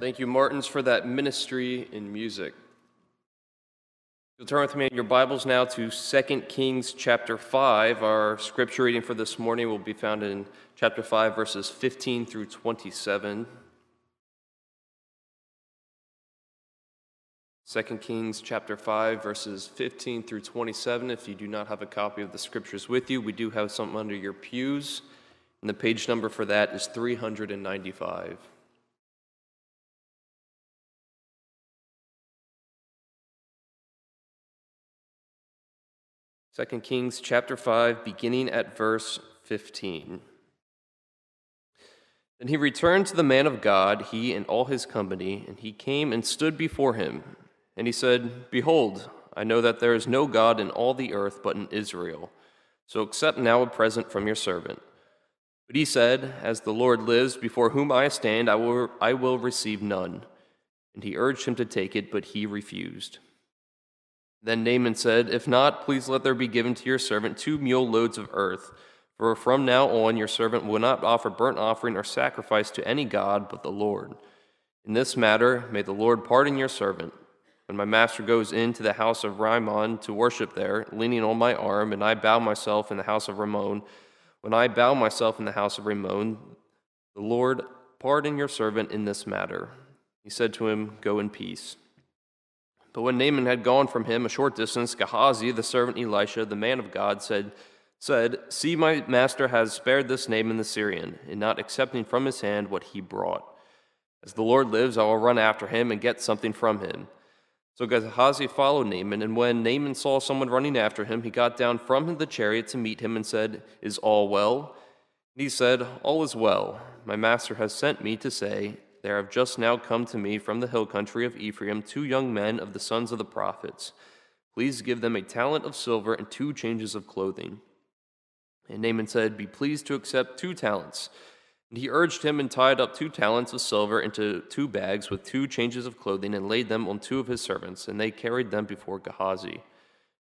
Thank you, Martins, for that ministry in music. You'll turn with me in your Bibles now to 2 Kings chapter 5. Our scripture reading for this morning will be found in chapter 5, verses 15 through 27. 2 Kings chapter 5, verses 15 through 27. If you do not have a copy of the scriptures with you, we do have some under your pews, and the page number for that is 395. 2 Kings chapter 5, beginning at verse 15. Then he returned to the man of God, he and all his company, and he came and stood before him. And he said, Behold, I know that there is no God in all the earth but in Israel. So accept now a present from your servant. But he said, As the Lord lives, before whom I stand, I will, I will receive none. And he urged him to take it, but he refused. Then Naaman said, If not, please let there be given to your servant two mule loads of earth. For from now on your servant will not offer burnt offering or sacrifice to any God but the Lord. In this matter, may the Lord pardon your servant. When my master goes into the house of Rimmon to worship there, leaning on my arm, and I bow myself in the house of Rimmon, when I bow myself in the house of Rimmon, the Lord pardon your servant in this matter. He said to him, Go in peace. But when Naaman had gone from him a short distance, Gehazi, the servant Elisha, the man of God, said, said, See, my master has spared this Naaman the Syrian, in not accepting from his hand what he brought. As the Lord lives, I will run after him and get something from him. So Gehazi followed Naaman, and when Naaman saw someone running after him, he got down from the chariot to meet him and said, Is all well? And he said, All is well. My master has sent me to say, there have just now come to me from the hill country of Ephraim two young men of the sons of the prophets. Please give them a talent of silver and two changes of clothing. And Naaman said, Be pleased to accept two talents. And he urged him and tied up two talents of silver into two bags with two changes of clothing and laid them on two of his servants, and they carried them before Gehazi.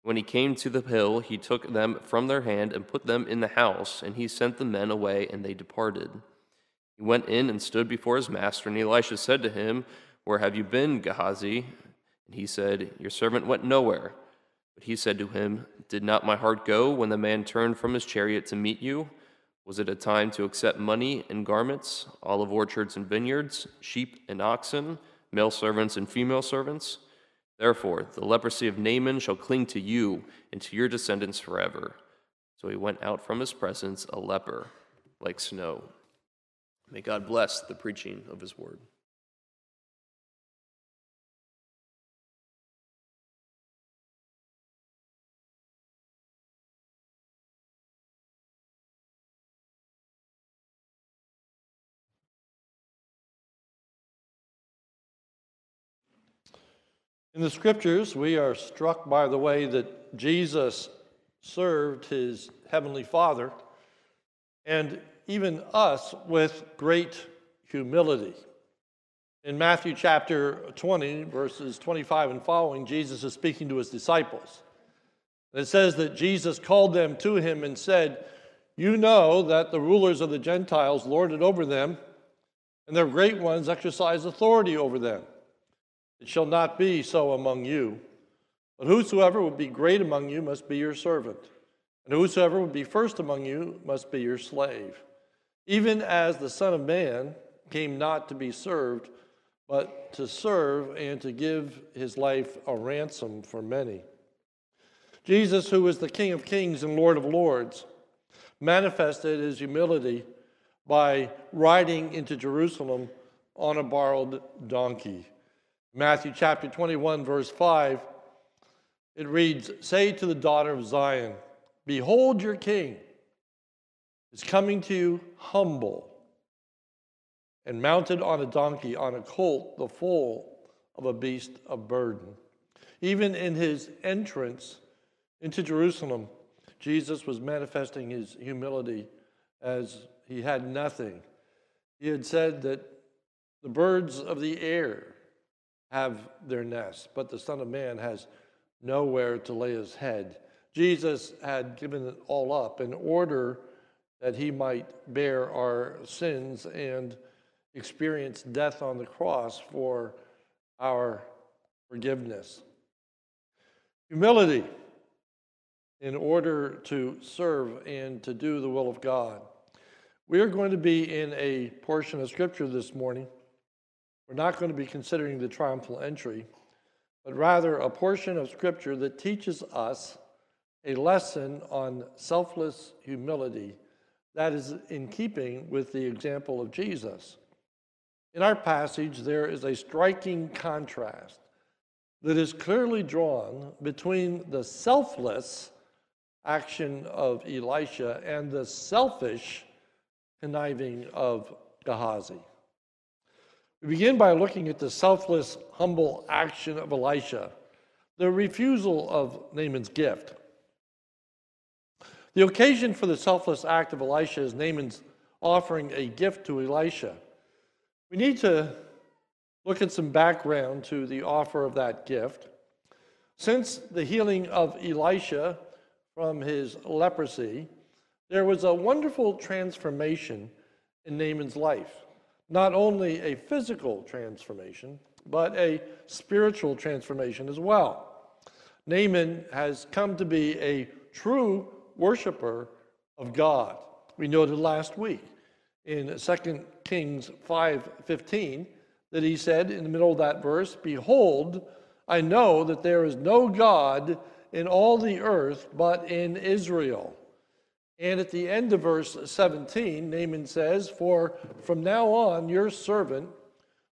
When he came to the hill, he took them from their hand and put them in the house, and he sent the men away, and they departed. He went in and stood before his master, and Elisha said to him, Where have you been, Gehazi? And he said, Your servant went nowhere. But he said to him, Did not my heart go when the man turned from his chariot to meet you? Was it a time to accept money and garments, olive orchards and vineyards, sheep and oxen, male servants and female servants? Therefore, the leprosy of Naaman shall cling to you and to your descendants forever. So he went out from his presence a leper, like snow. May God bless the preaching of his word. In the scriptures, we are struck by the way that Jesus served his heavenly Father. And even us with great humility. In Matthew chapter 20, verses 25 and following, Jesus is speaking to his disciples. It says that Jesus called them to him and said, You know that the rulers of the Gentiles lord it over them, and their great ones exercise authority over them. It shall not be so among you. But whosoever would be great among you must be your servant, and whosoever would be first among you must be your slave even as the Son of Man came not to be served, but to serve and to give his life a ransom for many. Jesus, who is the King of kings and Lord of lords, manifested his humility by riding into Jerusalem on a borrowed donkey. Matthew chapter 21, verse 5, it reads Say to the daughter of Zion, Behold your king is coming to you humble and mounted on a donkey, on a colt, the foal of a beast of burden. Even in his entrance into Jerusalem, Jesus was manifesting his humility as he had nothing. He had said that the birds of the air have their nests, but the Son of Man has nowhere to lay his head. Jesus had given it all up in order that he might bear our sins and experience death on the cross for our forgiveness. Humility in order to serve and to do the will of God. We are going to be in a portion of Scripture this morning. We're not going to be considering the triumphal entry, but rather a portion of Scripture that teaches us a lesson on selfless humility that is in keeping with the example of Jesus. In our passage, there is a striking contrast that is clearly drawn between the selfless action of Elisha and the selfish conniving of Gehazi. We begin by looking at the selfless, humble action of Elisha, the refusal of Naaman's gift. The occasion for the selfless act of Elisha is Naaman's offering a gift to Elisha. We need to look at some background to the offer of that gift. Since the healing of Elisha from his leprosy, there was a wonderful transformation in Naaman's life. Not only a physical transformation, but a spiritual transformation as well. Naaman has come to be a true worshiper of God. We noted last week in 2 Kings 5:15 that he said in the middle of that verse, Behold, I know that there is no God in all the earth but in Israel. And at the end of verse 17, Naaman says, For from now on your servant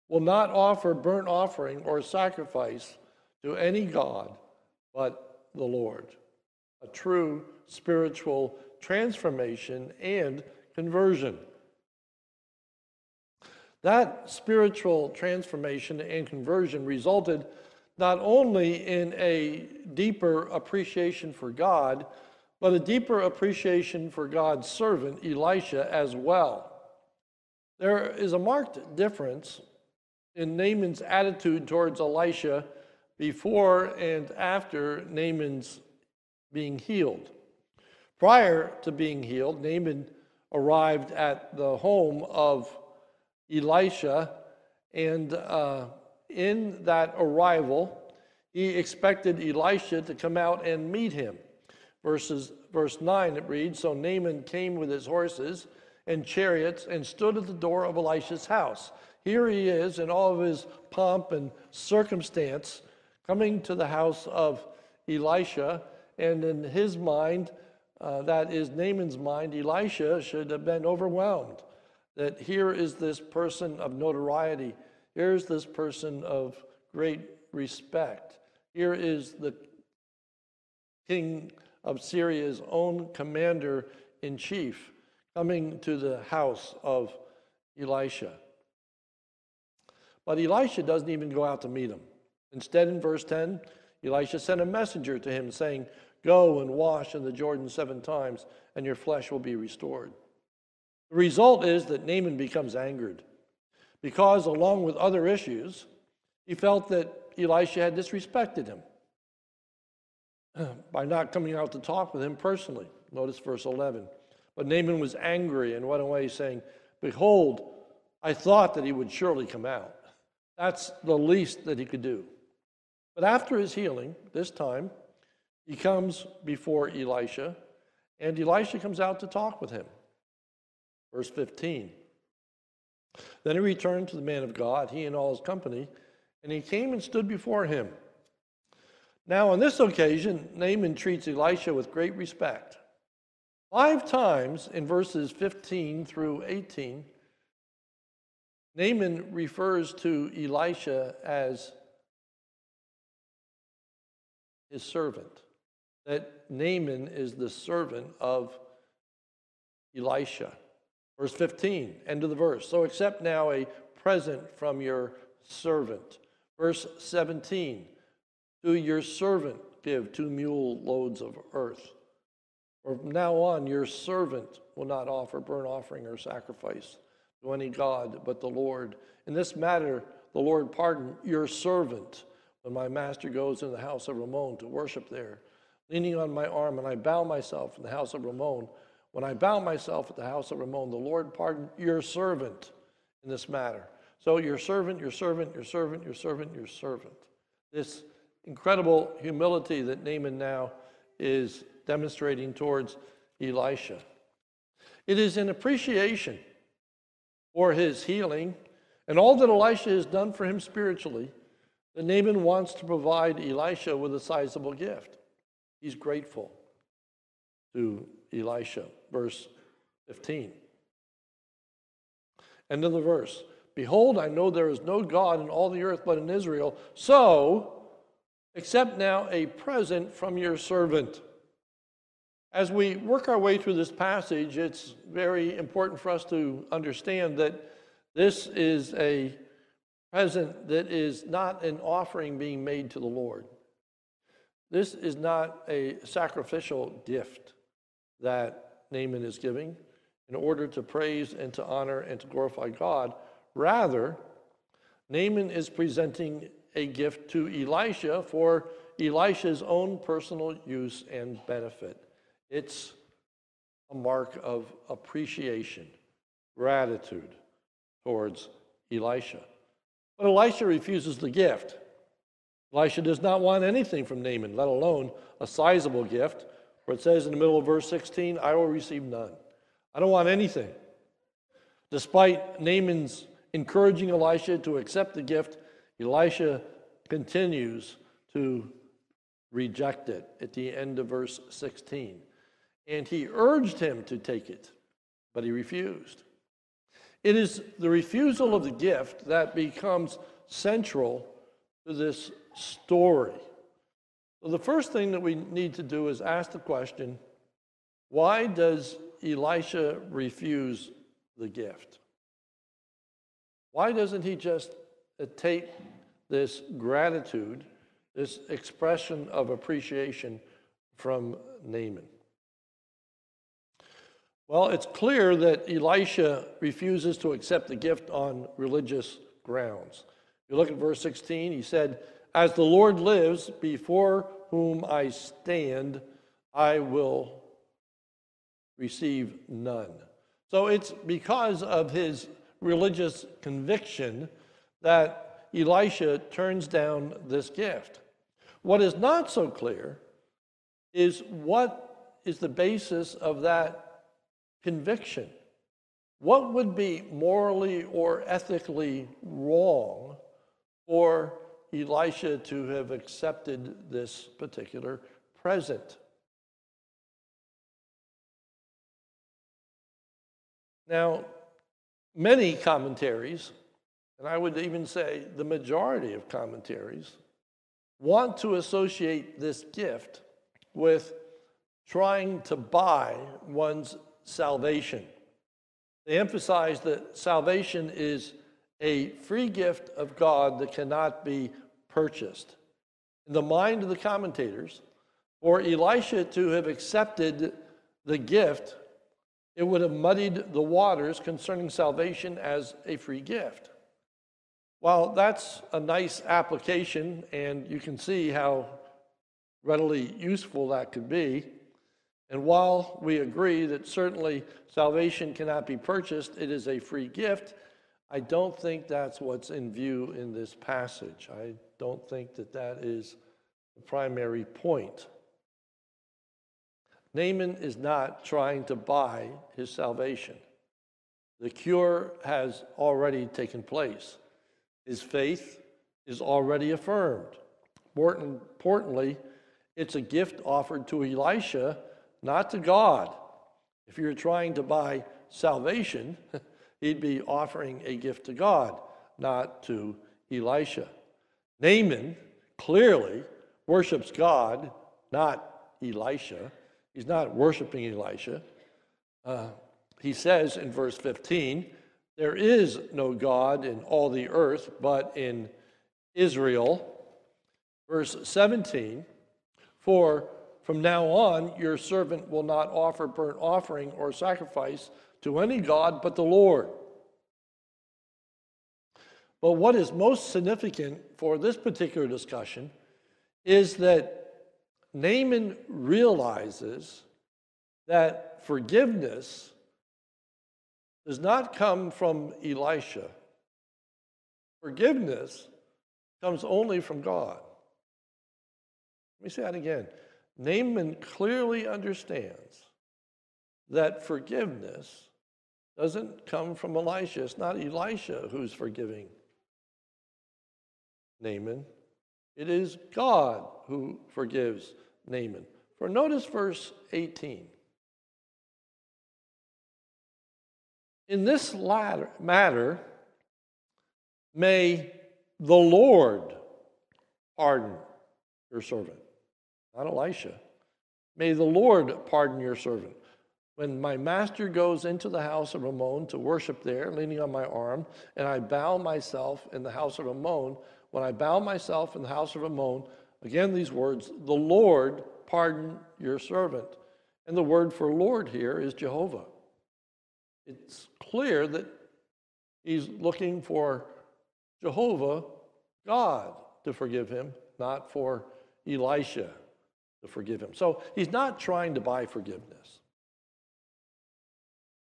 will not offer burnt offering or sacrifice to any God but the Lord. A true spiritual transformation and conversion. That spiritual transformation and conversion resulted not only in a deeper appreciation for God, but a deeper appreciation for God's servant, Elisha, as well. There is a marked difference in Naaman's attitude towards Elisha before and after Naaman's being healed. Prior to being healed, Naaman arrived at the home of Elisha, and uh, in that arrival, he expected Elisha to come out and meet him. Verses, verse 9 it reads So Naaman came with his horses and chariots and stood at the door of Elisha's house. Here he is in all of his pomp and circumstance, coming to the house of Elisha, and in his mind, uh, that is Naaman's mind, Elisha should have been overwhelmed that here is this person of notoriety, here's this person of great respect, here is the king of Syria's own commander in chief coming to the house of Elisha. But Elisha doesn't even go out to meet him. Instead, in verse 10, Elisha sent a messenger to him saying, Go and wash in the Jordan seven times, and your flesh will be restored. The result is that Naaman becomes angered because, along with other issues, he felt that Elisha had disrespected him by not coming out to talk with him personally. Notice verse 11. But Naaman was angry and went away, saying, Behold, I thought that he would surely come out. That's the least that he could do. But after his healing, this time, he comes before Elisha, and Elisha comes out to talk with him. Verse 15. Then he returned to the man of God, he and all his company, and he came and stood before him. Now, on this occasion, Naaman treats Elisha with great respect. Five times in verses 15 through 18, Naaman refers to Elisha as his servant that Naaman is the servant of Elisha. Verse 15, end of the verse. So accept now a present from your servant. Verse 17, to your servant give two mule loads of earth. From now on, your servant will not offer burnt offering or sacrifice to any God but the Lord. In this matter, the Lord pardon your servant when my master goes into the house of Rimmon to worship there leaning on my arm, and I bow myself in the house of Rimmon. When I bow myself at the house of Rimmon, the Lord pardon your servant in this matter. So, your servant, your servant, your servant, your servant, your servant. This incredible humility that Naaman now is demonstrating towards Elisha. It is an appreciation for his healing and all that Elisha has done for him spiritually that Naaman wants to provide Elisha with a sizable gift. He's grateful to Elisha. Verse 15. End of the verse. Behold, I know there is no God in all the earth but in Israel. So, accept now a present from your servant. As we work our way through this passage, it's very important for us to understand that this is a present that is not an offering being made to the Lord. This is not a sacrificial gift that Naaman is giving in order to praise and to honor and to glorify God. Rather, Naaman is presenting a gift to Elisha for Elisha's own personal use and benefit. It's a mark of appreciation, gratitude towards Elisha. But Elisha refuses the gift. Elisha does not want anything from Naaman, let alone a sizable gift, where it says in the middle of verse 16, I will receive none. I don't want anything. Despite Naaman's encouraging Elisha to accept the gift, Elisha continues to reject it at the end of verse 16. And he urged him to take it, but he refused. It is the refusal of the gift that becomes central to this story. So, the first thing that we need to do is ask the question why does Elisha refuse the gift? Why doesn't he just take this gratitude, this expression of appreciation from Naaman? Well, it's clear that Elisha refuses to accept the gift on religious grounds. You look at verse 16, he said, As the Lord lives, before whom I stand, I will receive none. So it's because of his religious conviction that Elisha turns down this gift. What is not so clear is what is the basis of that conviction. What would be morally or ethically wrong for Elisha to have accepted this particular present? Now, many commentaries, and I would even say the majority of commentaries, want to associate this gift with trying to buy one's salvation. They emphasize that salvation is a free gift of God that cannot be purchased. In the mind of the commentators, for Elisha to have accepted the gift, it would have muddied the waters concerning salvation as a free gift. While that's a nice application, and you can see how readily useful that could be, and while we agree that certainly salvation cannot be purchased, it is a free gift, I don't think that's what's in view in this passage. I don't think that that is the primary point. Naaman is not trying to buy his salvation. The cure has already taken place. His faith is already affirmed. More importantly, it's a gift offered to Elisha not to God. If you're trying to buy salvation, he'd be offering a gift to God, not to Elisha. Naaman clearly worships God, not Elisha. He's not worshiping Elisha. Uh, he says in verse 15, There is no God in all the earth but in Israel. Verse 17, For from now on, your servant will not offer burnt offering or sacrifice to any God but the Lord. But what is most significant for this particular discussion is that Naaman realizes that forgiveness does not come from Elisha. Forgiveness comes only from God. Let me say that again. Naaman clearly understands that forgiveness doesn't come from Elisha. It's not Elisha who's forgiving Naaman. It is God who forgives Naaman. For notice verse 18. In this latter matter, may the Lord pardon your servant, not Elisha. May the Lord pardon your servant. When my master goes into the house of Rimmon to worship there, leaning on my arm, and I bow myself in the house of Rimmon, when I bow myself in the house of Rimmon, again these words, the Lord pardon your servant. And the word for Lord here is Jehovah. It's clear that he's looking for Jehovah, God, to forgive him, not for Elisha to forgive him. So he's not trying to buy forgiveness.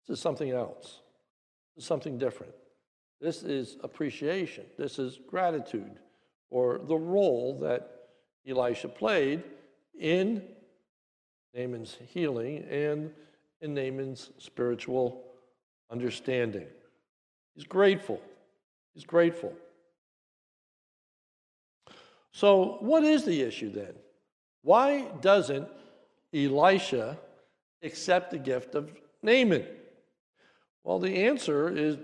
This is something else. This is something different. This is appreciation. This is gratitude for the role that Elisha played in Naaman's healing and in Naaman's spiritual understanding. He's grateful. He's grateful. So, what is the issue then? Why doesn't Elisha accept the gift of Naaman? Well, the answer is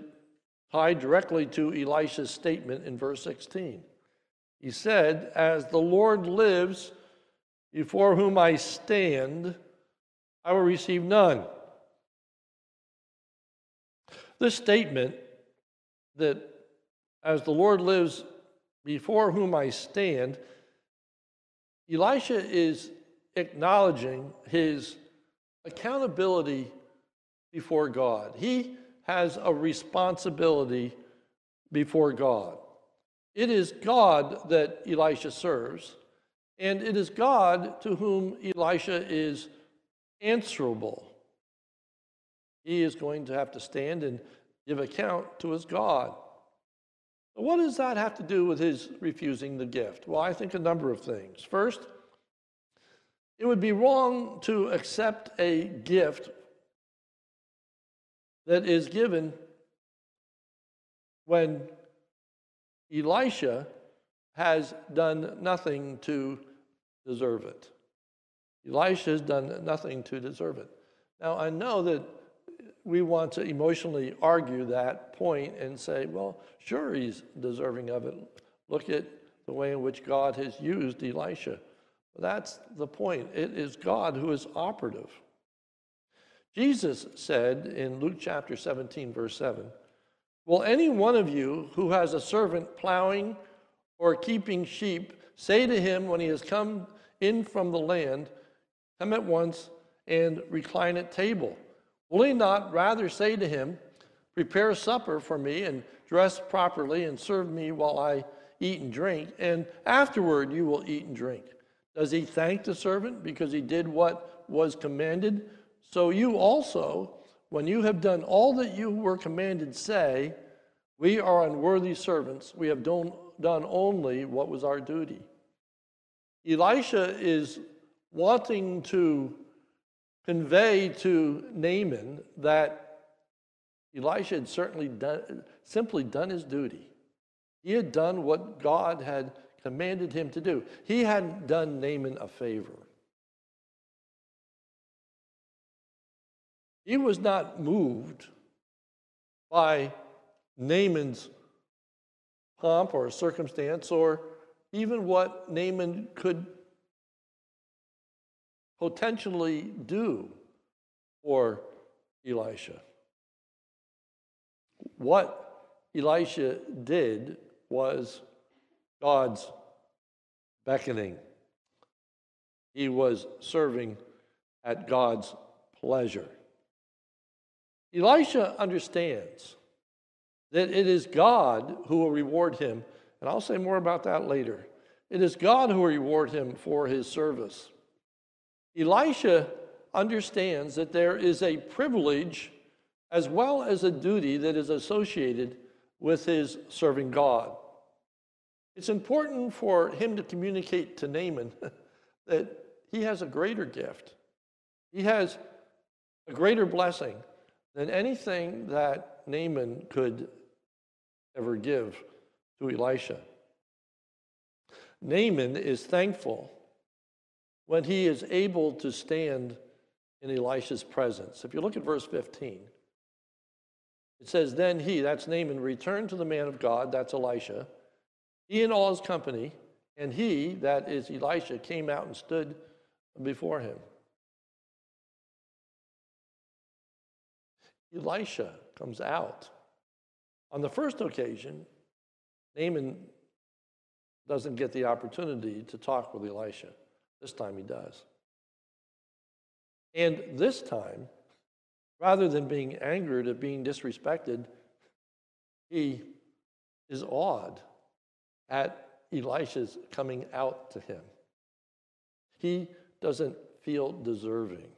tied directly to Elisha's statement in verse 16. He said, As the Lord lives, before whom I stand, I will receive none. This statement that, as the Lord lives, before whom I stand, Elisha is acknowledging his accountability before God. He has a responsibility before God. It is God that Elisha serves, and it is God to whom Elisha is answerable. He is going to have to stand and give account to his God. what does that have to do with his refusing the gift? Well, I think a number of things. First, it would be wrong to accept a gift that is given when Elisha has done nothing to deserve it. Elisha has done nothing to deserve it. Now, I know that we want to emotionally argue that point and say, well, sure, he's deserving of it. Look at the way in which God has used Elisha. That's the point. It is God who is operative. Jesus said in Luke chapter 17, verse 7 Will any one of you who has a servant plowing or keeping sheep say to him when he has come in from the land, Come at once and recline at table? Will he not rather say to him, Prepare supper for me and dress properly and serve me while I eat and drink, and afterward you will eat and drink? Does he thank the servant because he did what was commanded? So you also, when you have done all that you were commanded, say, We are unworthy servants. We have done, done only what was our duty. Elisha is wanting to convey to Naaman that Elisha had certainly done, simply done his duty. He had done what God had commanded him to do. He hadn't done Naaman a favor. He was not moved by Naaman's pomp or circumstance or even what Naaman could potentially do for Elisha. What Elisha did was God's beckoning. He was serving at God's pleasure. Elisha understands that it is God who will reward him, and I'll say more about that later. It is God who will reward him for his service. Elisha understands that there is a privilege as well as a duty that is associated with his serving God. It's important for him to communicate to Naaman that he has a greater gift. He has a greater blessing than anything that Naaman could ever give to Elisha. Naaman is thankful when he is able to stand in Elisha's presence. If you look at verse 15, it says, Then he, that's Naaman, returned to the man of God, that's Elisha, he and all his company, and he, that is Elisha, came out and stood before him. Elisha comes out. On the first occasion, Naaman doesn't get the opportunity to talk with Elisha. This time he does. And this time, rather than being angered at being disrespected, he is awed at Elisha's coming out to him. He doesn't feel deserving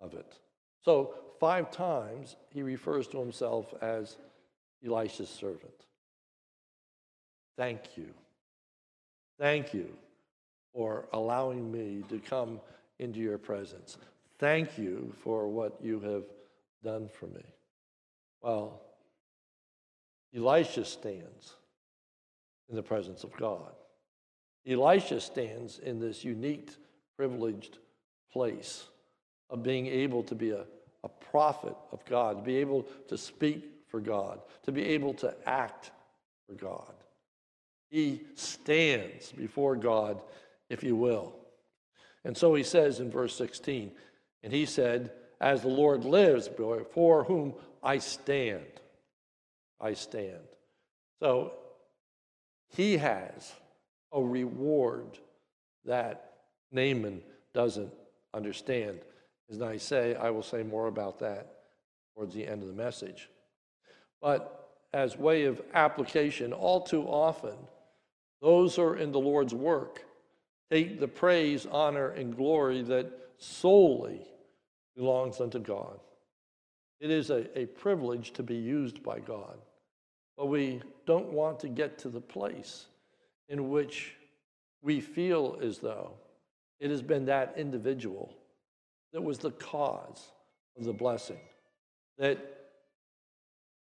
of it. So, five times he refers to himself as Elisha's servant. Thank you. Thank you for allowing me to come into your presence. Thank you for what you have done for me. Well, Elisha stands in the presence of God. Elisha stands in this unique, privileged place of being able to be a, a prophet of God, to be able to speak for God, to be able to act for God. He stands before God, if you will. And so he says in verse 16, and he said, As the Lord lives, before whom I stand, I stand. So he has a reward that Naaman doesn't understand. As I say, I will say more about that towards the end of the message. But as way of application, all too often, those who are in the Lord's work take the praise, honor, and glory that solely belongs unto God. It is a, a privilege to be used by God. But we don't want to get to the place in which we feel as though it has been that individual that was the cause of the blessing. That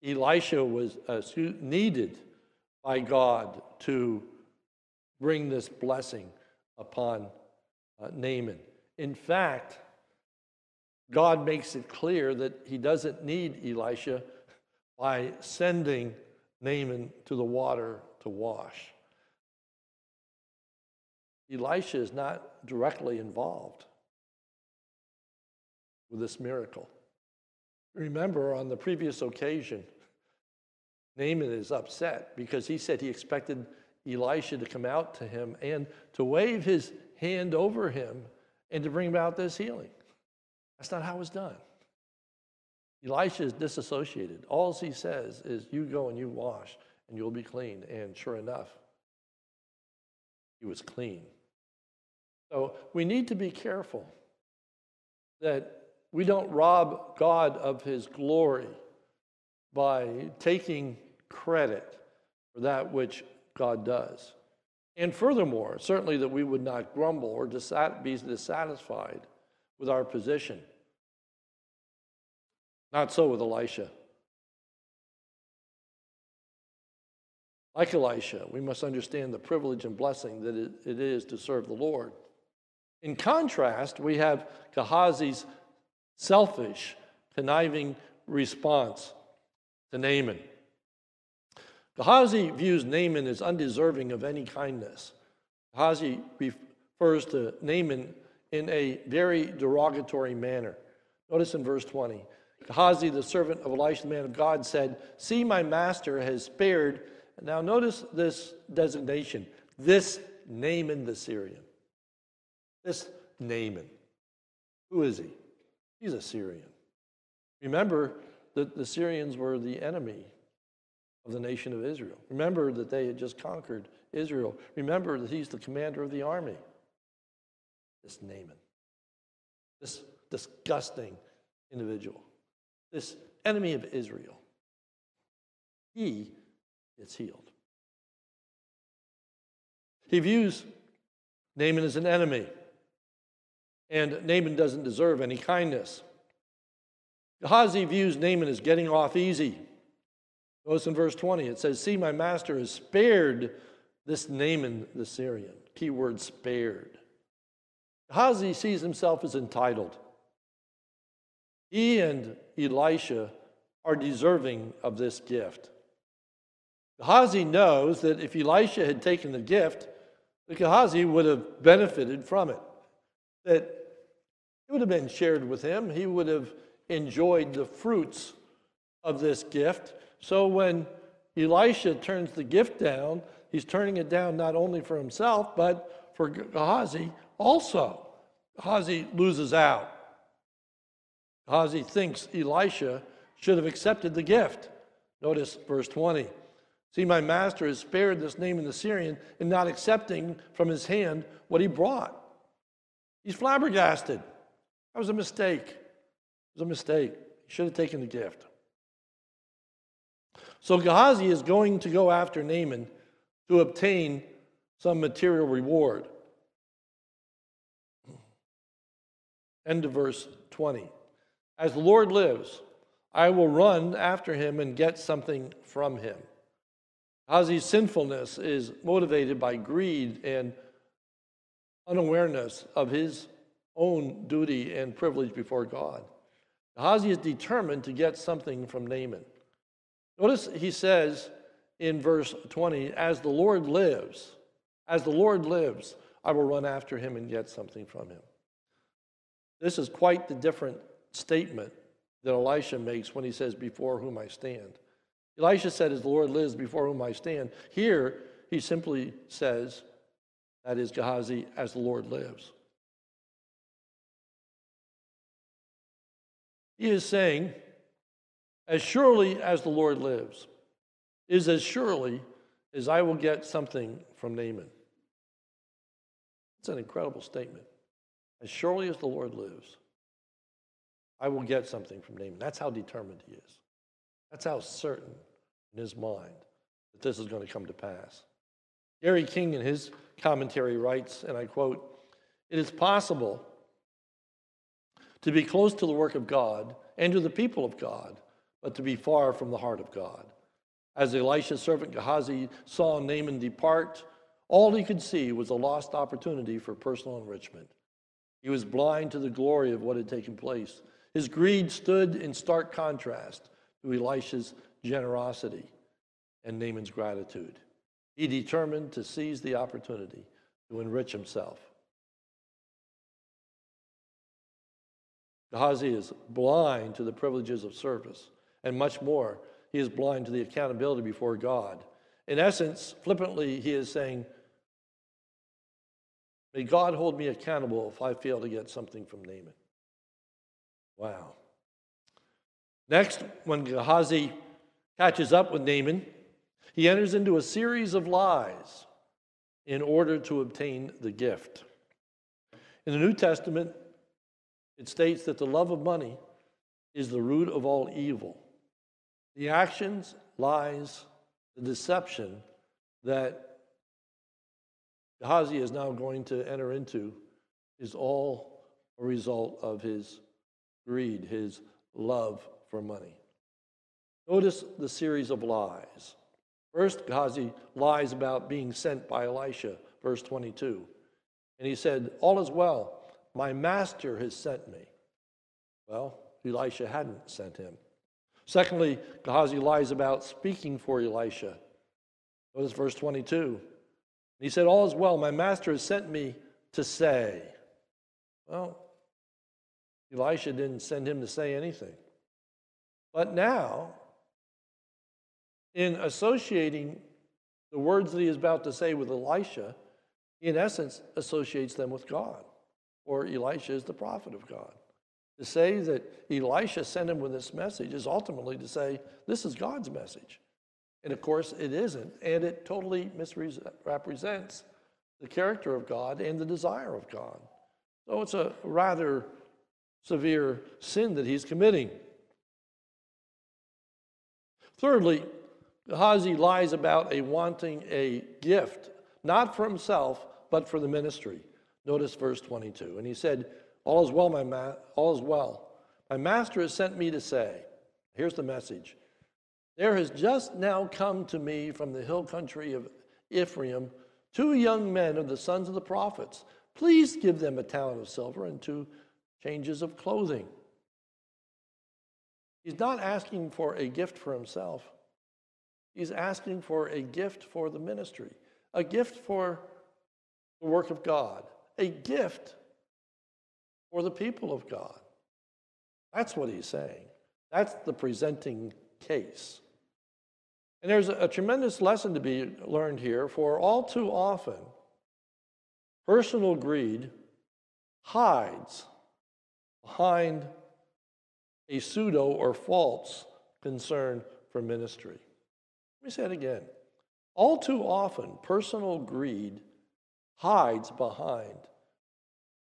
Elisha was uh, needed by God to bring this blessing upon uh, Naaman. In fact, God makes it clear that he doesn't need Elisha by sending Naaman to the water to wash. Elisha is not directly involved with this miracle. Remember, on the previous occasion, Naaman is upset because he said he expected Elisha to come out to him and to wave his hand over him and to bring about this healing. That's not how it was done. Elisha is disassociated. All he says is, You go and you wash, and you'll be clean. And sure enough, he was clean. So we need to be careful that we don't rob God of his glory by taking credit for that which God does. And furthermore, certainly that we would not grumble or be dissatisfied with our position. Not so with Elisha. Like Elisha, we must understand the privilege and blessing that it is to serve the Lord. In contrast, we have Gehazi's selfish, conniving response to Naaman. Gehazi views Naaman as undeserving of any kindness. Gehazi refers to Naaman in a very derogatory manner. Notice in verse 20 Gehazi, the servant of Elisha, the man of God, said, See, my master has spared. Now, notice this designation this Naaman the Syrian. This Naaman. Who is he? He's a Syrian. Remember that the Syrians were the enemy of the nation of Israel. Remember that they had just conquered Israel. Remember that he's the commander of the army. This Naaman, this disgusting individual. this enemy of Israel, he gets healed. He views Naaman as an enemy, and Naaman doesn't deserve any kindness. Gehazi views Naaman as getting off easy. Notice in verse 20, it says, See, my master has spared this Naaman the Syrian. Key word spared. Gehazi sees himself as entitled. He and Elisha are deserving of this gift. Gehazi knows that if Elisha had taken the gift, the Gehazi would have benefited from it. That it would have been shared with him. He would have enjoyed the fruits of this gift. So when Elisha turns the gift down, he's turning it down not only for himself, but for Gehazi also. Gehazi loses out. Gehazi thinks Elisha should have accepted the gift. Notice verse 20. See, my master has spared this Naaman the Syrian in not accepting from his hand what he brought. He's flabbergasted. That was a mistake. It was a mistake. He should have taken the gift. So Gehazi is going to go after Naaman to obtain some material reward. End of verse 20. As the Lord lives, I will run after him and get something from him. Gehazi's sinfulness is motivated by greed and unawareness of his own duty and privilege before God. Gehazi is determined to get something from Naaman. Notice he says in verse 20, As the Lord lives, as the Lord lives, I will run after him and get something from him. This is quite the different statement that Elisha makes when he says, Before whom I stand. Elisha said, As the Lord lives, before whom I stand. Here, he simply says, That is Gehazi, as the Lord lives. He is saying, As surely as the Lord lives, is as surely as I will get something from Naaman. It's an incredible statement. As surely as the Lord lives, I will get something from Naaman. That's how determined he is. That's how certain in his mind that this is going to come to pass. Gary Inrig, in his commentary, writes, and I quote, It is possible to be close to the work of God and to the people of God, but to be far from the heart of God. As Elisha's servant Gehazi saw Naaman depart, all he could see was a lost opportunity for personal enrichment. He was blind to the glory of what had taken place. His greed stood in stark contrast to Elisha's generosity and Naaman's gratitude. He determined to seize the opportunity to enrich himself. Gehazi is blind to the privileges of service, and much more, he is blind to the accountability before God. In essence, flippantly, he is saying, May God hold me accountable if I fail to get something from Naaman. Wow. Next, when Gehazi catches up with Naaman, he enters into a series of lies in order to obtain the gift. In the New Testament, it states that the love of money is the root of all evil. The actions, lies, the deception that Gehazi is now going to enter into is all a result of his greed, his love for money. Notice the series of lies. First, Gehazi lies about being sent by Elisha, verse 22. And he said, All is well, my master has sent me. Well, Elisha hadn't sent him. Secondly, Gehazi lies about speaking for Elisha. Notice verse 22. He said, All is well, my master has sent me to say. Well, Elisha didn't send him to say anything. But now, in associating the words that he is about to say with Elisha, he in essence associates them with God, or Elisha is the prophet of God. To say that Elisha sent him with this message is ultimately to say, this is God's message. And of course, it isn't, and it totally misrepresents the character of God and the desire of God. So it's a rather severe sin that he's committing. Thirdly, Gehazi lies about a wanting a gift, not for himself, but for the ministry. Notice verse 22. And he said, All is well, my ma- all is well. My master has sent me to say, here's the message. There has just now come to me from the hill country of Ephraim two young men of the sons of the prophets. Please give them a talent of silver and two changes of clothing. He's not asking for a gift for himself. He's asking for a gift for the ministry, a gift for the work of God, a gift for the people of God. That's what he's saying. That's the presenting case. And there's a, tremendous lesson to be learned here, for all too often, personal greed hides behind a pseudo or false concern for ministry. Let me say it again. All too often, personal greed hides behind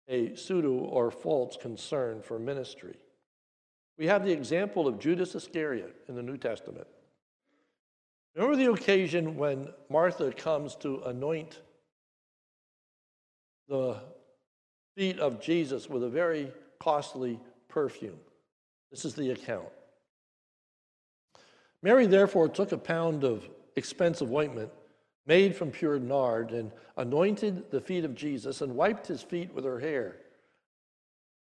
a pseudo or false concern for ministry. We have the example of Judas Iscariot in the New Testament. Remember the occasion when Martha comes to anoint the feet of Jesus with a very costly perfume. This is the account. Mary therefore took a pound of expensive ointment made from pure nard and anointed the feet of Jesus and wiped his feet with her hair.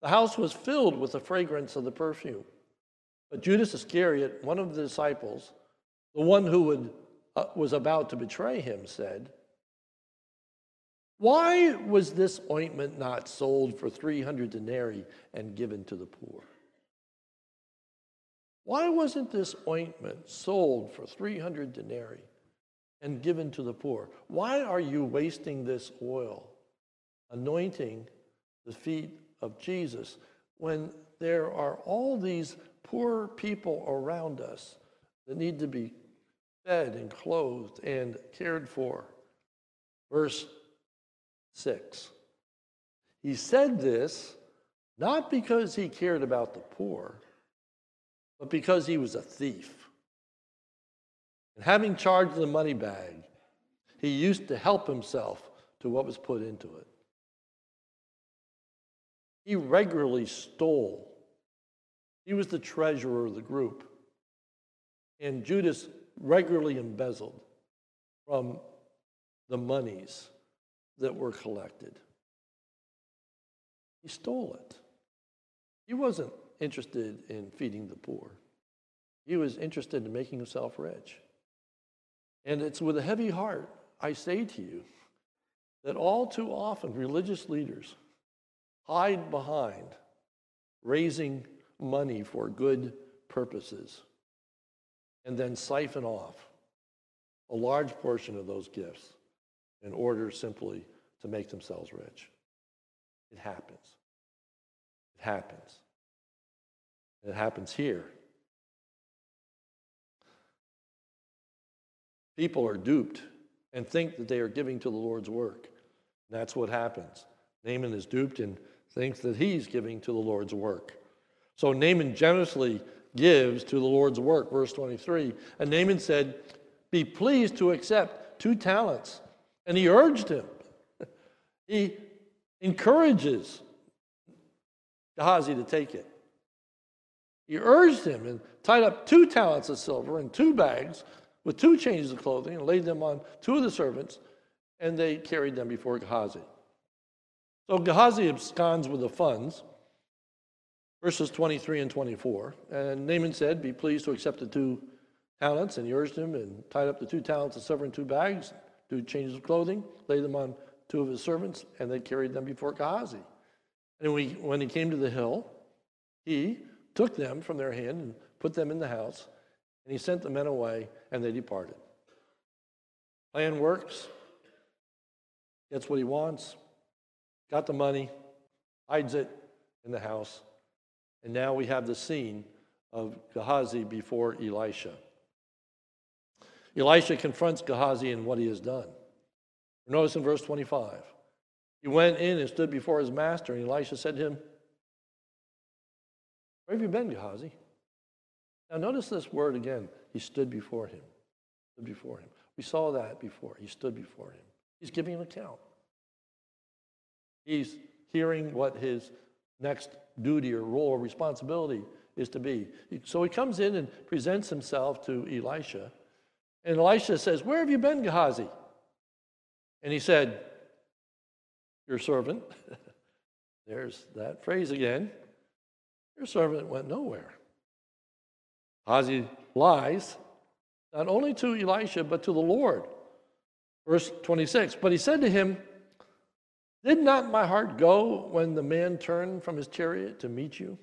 The house was filled with the fragrance of the perfume. But Judas Iscariot, one of the disciples, the one who would, uh, was about to betray him, said, Why was this ointment not sold for 300 denarii and given to the poor? Why wasn't this ointment sold for 300 denarii and given to the poor? Why are you wasting this oil, anointing the feet of Jesus, when there are all these poor people around us that need to be fed and clothed and cared for? Verse 6. He said this not because he cared about the poor but because he was a thief. And having charge of the money bag, he used to help himself to what was put into it. He regularly stole. He was the treasurer of the group. And Judas regularly embezzled from the monies that were collected. He stole it. He wasn't interested in feeding the poor. He was interested in making himself rich. And it's with a heavy heart I say to you that all too often religious leaders hide behind raising money for good purposes and then siphon off a large portion of those gifts in order simply to make themselves rich. It happens. It happens. It happens here. People are duped and think that they are giving to the Lord's work. That's what happens. Naaman is duped and thinks that he's giving to the Lord's work. So Naaman generously gives to the Lord's work, verse 23. And Naaman said, Be pleased to accept two talents. And he urged him. he encourages Gehazi to take it. He urged him and tied up two talents of silver in two bags with two changes of clothing and laid them on two of the servants, and they carried them before Gehazi. So Gehazi absconds with the funds, verses 23 and 24. And Naaman said, Be pleased to accept the two talents. And he urged him and tied up the two talents of silver in two bags, two changes of clothing, laid them on two of his servants, and they carried them before Gehazi. And when he came to the hill, he took them from their hand and put them in the house, and he sent the men away, and they departed. Plan works, gets what he wants, got the money, hides it in the house, and now we have the scene of Gehazi before Elisha. Elisha confronts Gehazi in what he has done. Notice in verse 25. He went in and stood before his master, and Elisha said to him, where have you been, Gehazi? Now, notice this word again. he stood before him. Stood before him. We saw that before. He stood before him. He's giving an account. He's hearing what his next duty or role or responsibility is to be. So he comes in and presents himself to Elisha. And Elisha says, Where have you been, Gehazi? And he said, Your servant. There's that phrase again. Your servant went nowhere. Gehazi lies not only to Elisha, but to the Lord. Verse 26 But he said to him, Did not my heart go when the man turned from his chariot to meet you?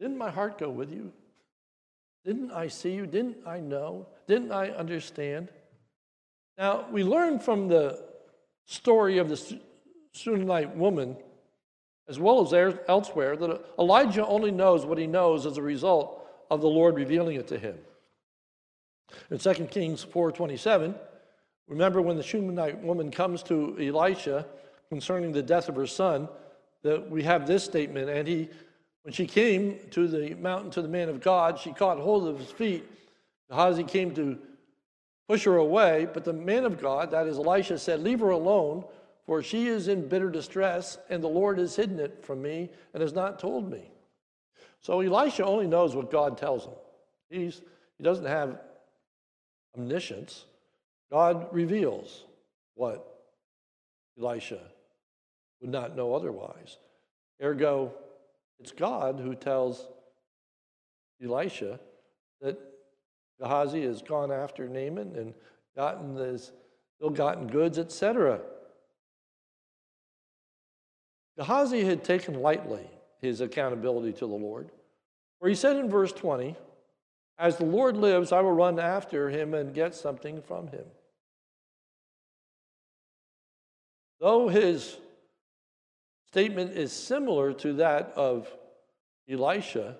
Didn't my heart go with you? Didn't I see you? Didn't I know? Didn't I understand? Now, we learn from the story of the Shunammite woman, as well as elsewhere, that Elijah only knows what he knows as a result of the Lord revealing it to him. In 2 Kings 4:27, remember when the Shunammite woman comes to Elisha concerning the death of her son, that we have this statement, and he when she came to the mountain to the man of God, she caught hold of his feet. Gehazi came to push her away, but the man of God, that is Elisha, said, Leave her alone, for she is in bitter distress, and the Lord has hidden it from me and has not told me. So Elisha only knows what God tells him. He's, he doesn't have omniscience. God reveals what Elisha would not know otherwise. Ergo, it's God who tells Elisha that Gehazi has gone after Naaman and gotten his ill-gotten goods, etc. Gehazi had taken lightly his accountability to the Lord, where he said in verse 20, As the Lord lives, I will run after him and get something from him. Though his statement is similar to that of Elisha,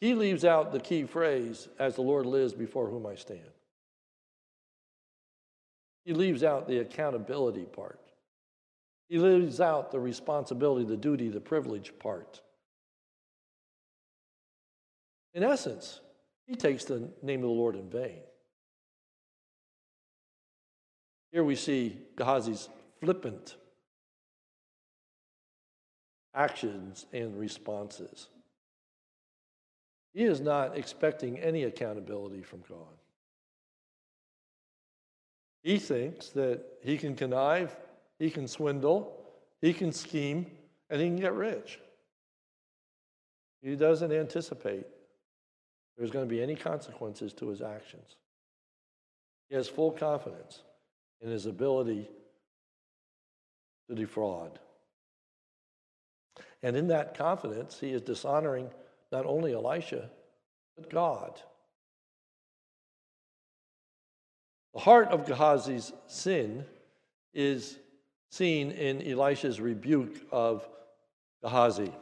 he leaves out the key phrase, as the Lord lives before whom I stand. He leaves out the accountability part. He leaves out the responsibility, the duty, the privilege part. In essence, he takes the name of the Lord in vain. Here we see Gehazi's flippant actions and responses. He is not expecting any accountability from God. He thinks that he can connive, he can swindle, he can scheme, and he can get rich. He doesn't anticipate there's going to be any consequences to his actions. He has full confidence in his ability to defraud. And in that confidence, he is dishonoring not only Elisha, but God. The heart of Gehazi's sin is seen in Elisha's rebuke of Gehazi.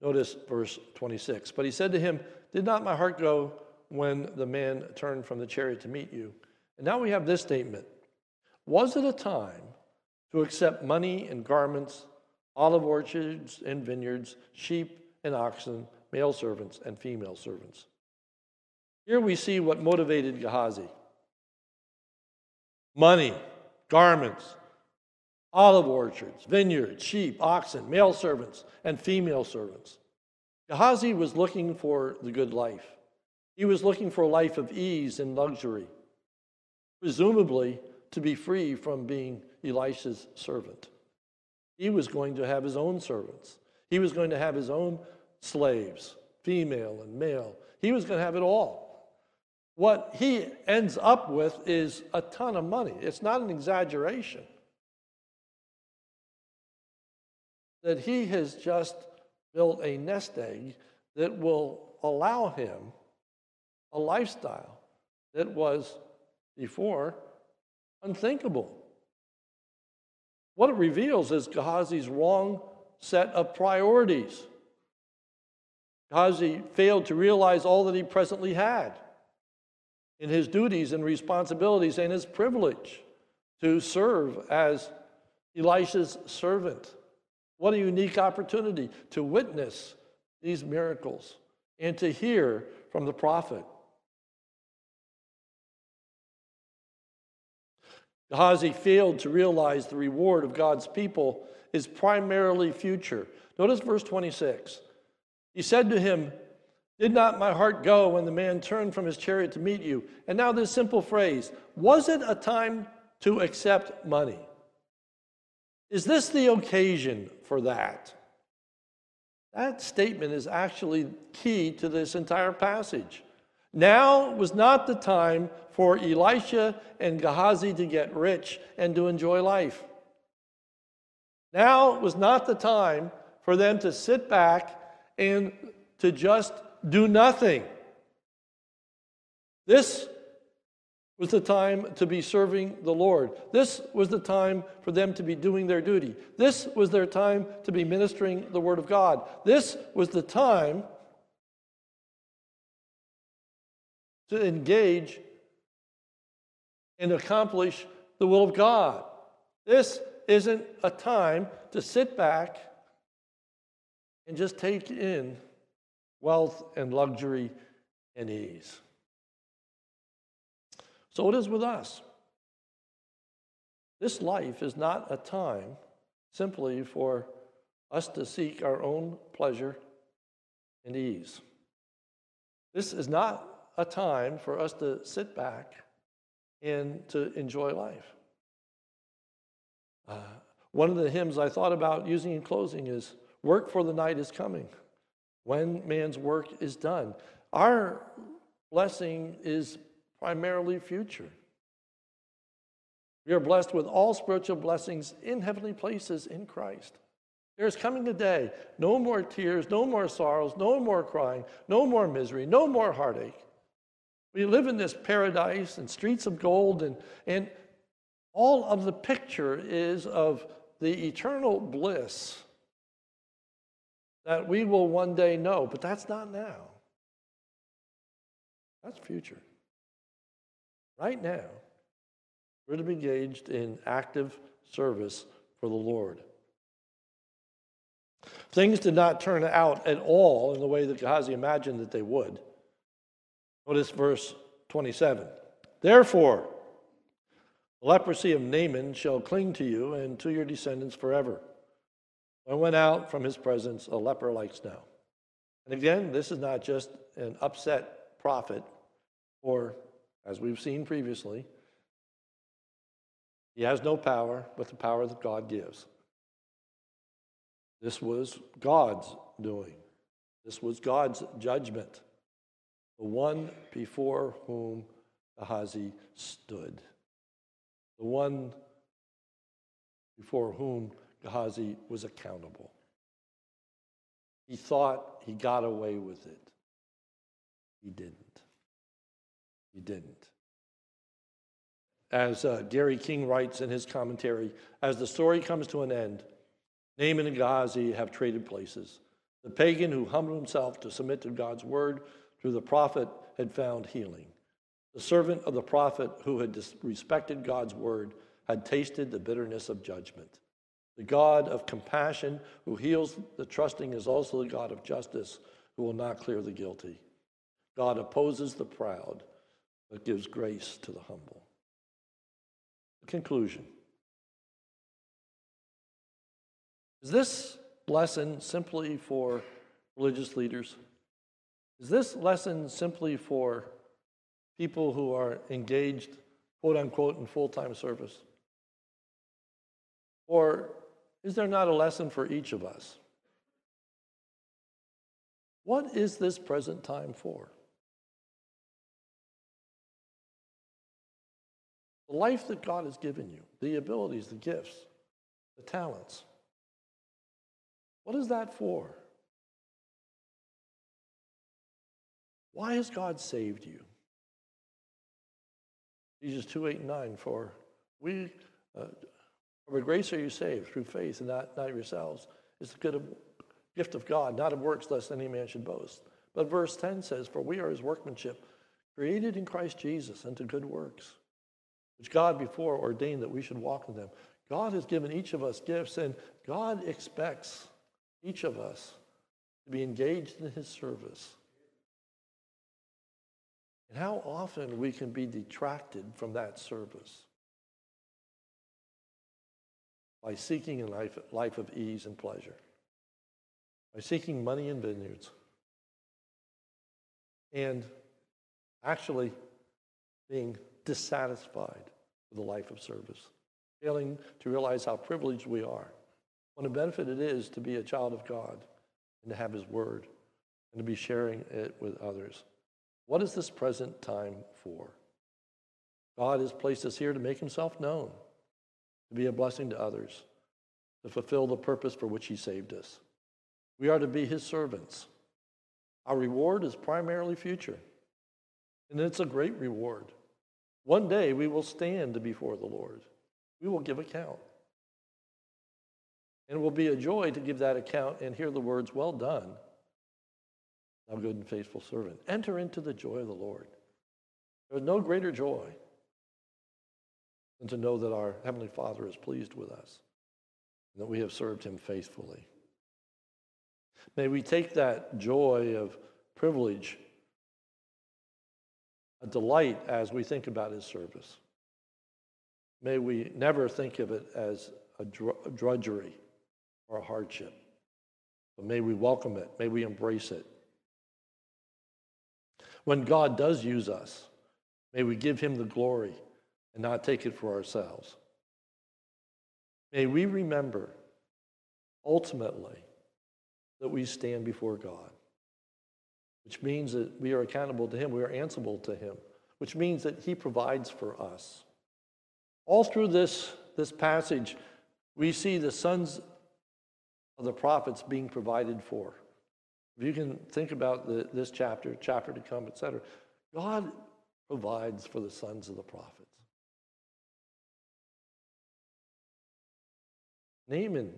Notice verse 26. But he said to him, Did not my heart go when the man turned from the chariot to meet you? And now we have this statement Was it a time to accept money and garments olive orchards and vineyards, sheep and oxen, male servants and female servants. Here we see what motivated Gehazi money, garments, olive orchards, vineyards, sheep, oxen, male servants, and female servants. Gehazi was looking for the good life. He was looking for a life of ease and luxury, presumably to be free from being Elisha's servant. He was going to have his own servants. He was going to have his own slaves, female and male. He was going to have it all. What he ends up with is a ton of money. It's not an exaggeration. That he has just built a nest egg that will allow him a lifestyle that was before unthinkable. What it reveals is Gehazi's wrong set of priorities. Gehazi failed to realize all that he presently had in his duties and responsibilities and his privilege to serve as Elisha's servant. What a unique opportunity to witness these miracles and to hear from the prophet. Gehazi failed to realize the reward of God's people is primarily future. Notice verse 26. He said to him, Did not my heart go when the man turned from his chariot to meet you? And now this simple phrase Was it a time to accept money? Is this the occasion for that? That statement is actually key to this entire passage. Now was not the time for Elisha and Gehazi to get rich and to enjoy life. Now was not the time for them to sit back and to just do nothing. This was the time to be serving the Lord. This was the time for them to be doing their duty. This was their time to be ministering the Word of God. This was the time to engage and accomplish the will of God. This isn't a time to sit back and just take in wealth and luxury and ease. So it is with us. This life is not a time simply for us to seek our own pleasure and ease. This is not a time for us to sit back and to enjoy life. Uh, one of the hymns I thought about using in closing is Work for the night is coming, when man's work is done. Our blessing is primarily future. We are blessed with all spiritual blessings in heavenly places in Christ. There is coming a day, no more tears, no more sorrows, no more crying, no more misery, no more heartache. We live in this paradise and streets of gold, and, and all of the picture is of the eternal bliss that we will one day know, but that's not now. That's future. Right now, we're to be engaged in active service for the Lord. Things did not turn out at all in the way that Gehazi imagined that they would. Notice verse 27. Therefore, the leprosy of Naaman shall cling to you and to your descendants forever. I went out from his presence a leper like snow. And again, this is not just an upset prophet, or as we've seen previously, he has no power but the power that God gives. This was God's doing, this was God's judgment, the one before whom Gehazi stood, the one before whom Gehazi was accountable. He thought he got away with it. He didn't. He didn't. As uh, Gary Inrig writes in his commentary, as the story comes to an end, Naaman and Gehazi have traded places. The pagan who humbled himself to submit to God's word through the prophet had found healing. The servant of the prophet who had respected God's word had tasted the bitterness of judgment. The God of compassion who heals the trusting is also the God of justice who will not clear the guilty. God opposes the proud, but gives grace to the humble. Conclusion Is this lesson simply for religious leaders? Is this lesson simply for people who are engaged, quote unquote, in full time service? Or is there not a lesson for each of us? What is this present time for? The life that God has given you, the abilities, the gifts, the talents. What is that for? Why has God saved you? Ephesians 2 8 and 9 for we uh, by grace are you saved through faith and not, not yourselves. It's the good of, gift of God, not of works, lest any man should boast. But verse 10 says, For we are his workmanship, created in Christ Jesus unto good works, which God before ordained that we should walk in them. God has given each of us gifts, and God expects each of us to be engaged in his service And how often we can be detracted from that service by seeking a life, life of ease and pleasure, by seeking money in vineyards, and actually being dissatisfied with a life of service, failing to realize how privileged we are. What a benefit it is to be a child of God and to have His Word and to be sharing it with others. What is this present time for? God has placed us here to make Himself known, to be a blessing to others, to fulfill the purpose for which He saved us. We are to be His servants. Our reward is primarily future, and it's a great reward. One day we will stand before the Lord. We will give account. And it will be a joy to give that account and hear the words, Well done, thou good and faithful servant. Enter into the joy of the Lord. There is no greater joy than to know that our Heavenly Father is pleased with us and that we have served Him faithfully. May we take that joy of privilege, a delight as we think about His service. May we never think of it as a drudgery or a hardship. But may we welcome it, may we embrace it. When God does use us, may we give him the glory and not take it for ourselves. May we remember ultimately that we stand before God, which means that we are accountable to him, we are answerable to him, which means that he provides for us. All through this, this passage, we see the sons of the prophets being provided for. If you can think about the, this chapter, chapter to come, etc., God provides for the sons of the prophets. Naaman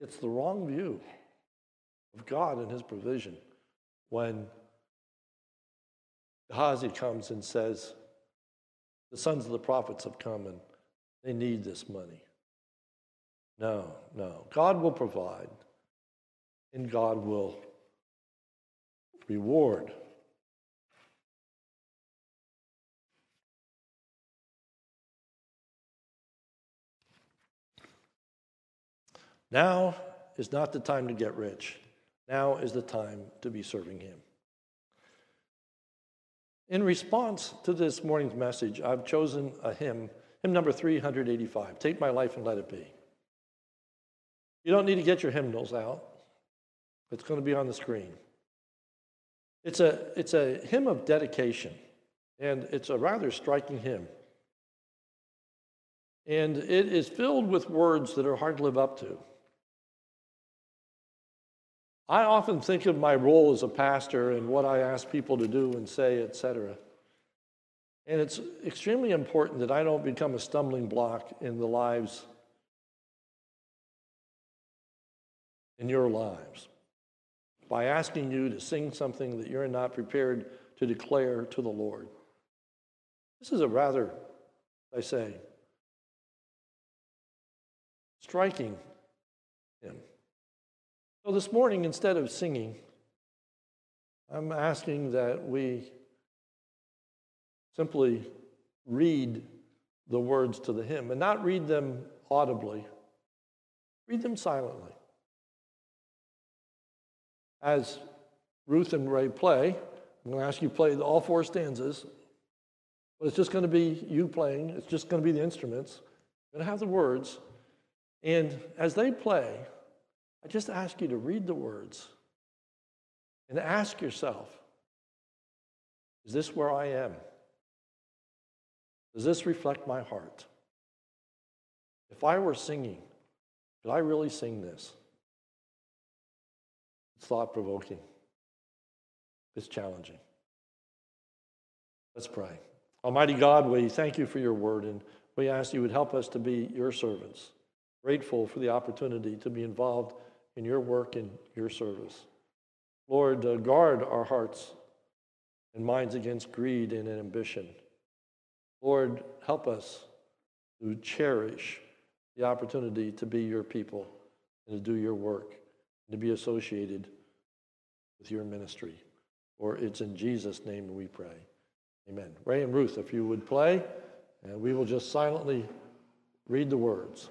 gets the wrong view of God and his provision when Gehazi comes and says, The sons of the prophets have come and they need this money. No, no. God will provide and God will reward. Now is not the time to get rich. Now is the time to be serving Him. In response to this morning's message, I've chosen a hymn, hymn number 385 Take My Life and Let It Be. You don't need to get your hymnals out. It's going to be on the screen. It's a, it's a hymn of dedication, and it's a rather striking hymn. And it is filled with words that are hard to live up to. I often think of my role as a pastor and what I ask people to do and say, etc. And it's extremely important that I don't become a stumbling block in the lives in your lives by asking you to sing something that you're not prepared to declare to the Lord. This is a rather, I say, striking hymn. So this morning, instead of singing, I'm asking that we simply read the words to the hymn and not read them audibly, read them silently as Ruth and Ray play, I'm going to ask you to play all four stanzas, but it's just going to be you playing. It's just going to be the instruments. Going to have the words. And as they play, I just ask you to read the words and ask yourself Is this where I am? Does this reflect my heart? If I were singing, could I really sing this? It's thought provoking. It's challenging. Let's pray. Almighty God, we thank you for your word and we ask you would help us to be your servants, grateful for the opportunity to be involved in your work and your service. Lord, uh, guard our hearts and minds against greed and ambition. Lord, help us to cherish the opportunity to be your people and to do your work and to be associated with your ministry. For it's in Jesus' name we pray. Amen. Ray and Ruth, if you would play, and we will just silently read the words.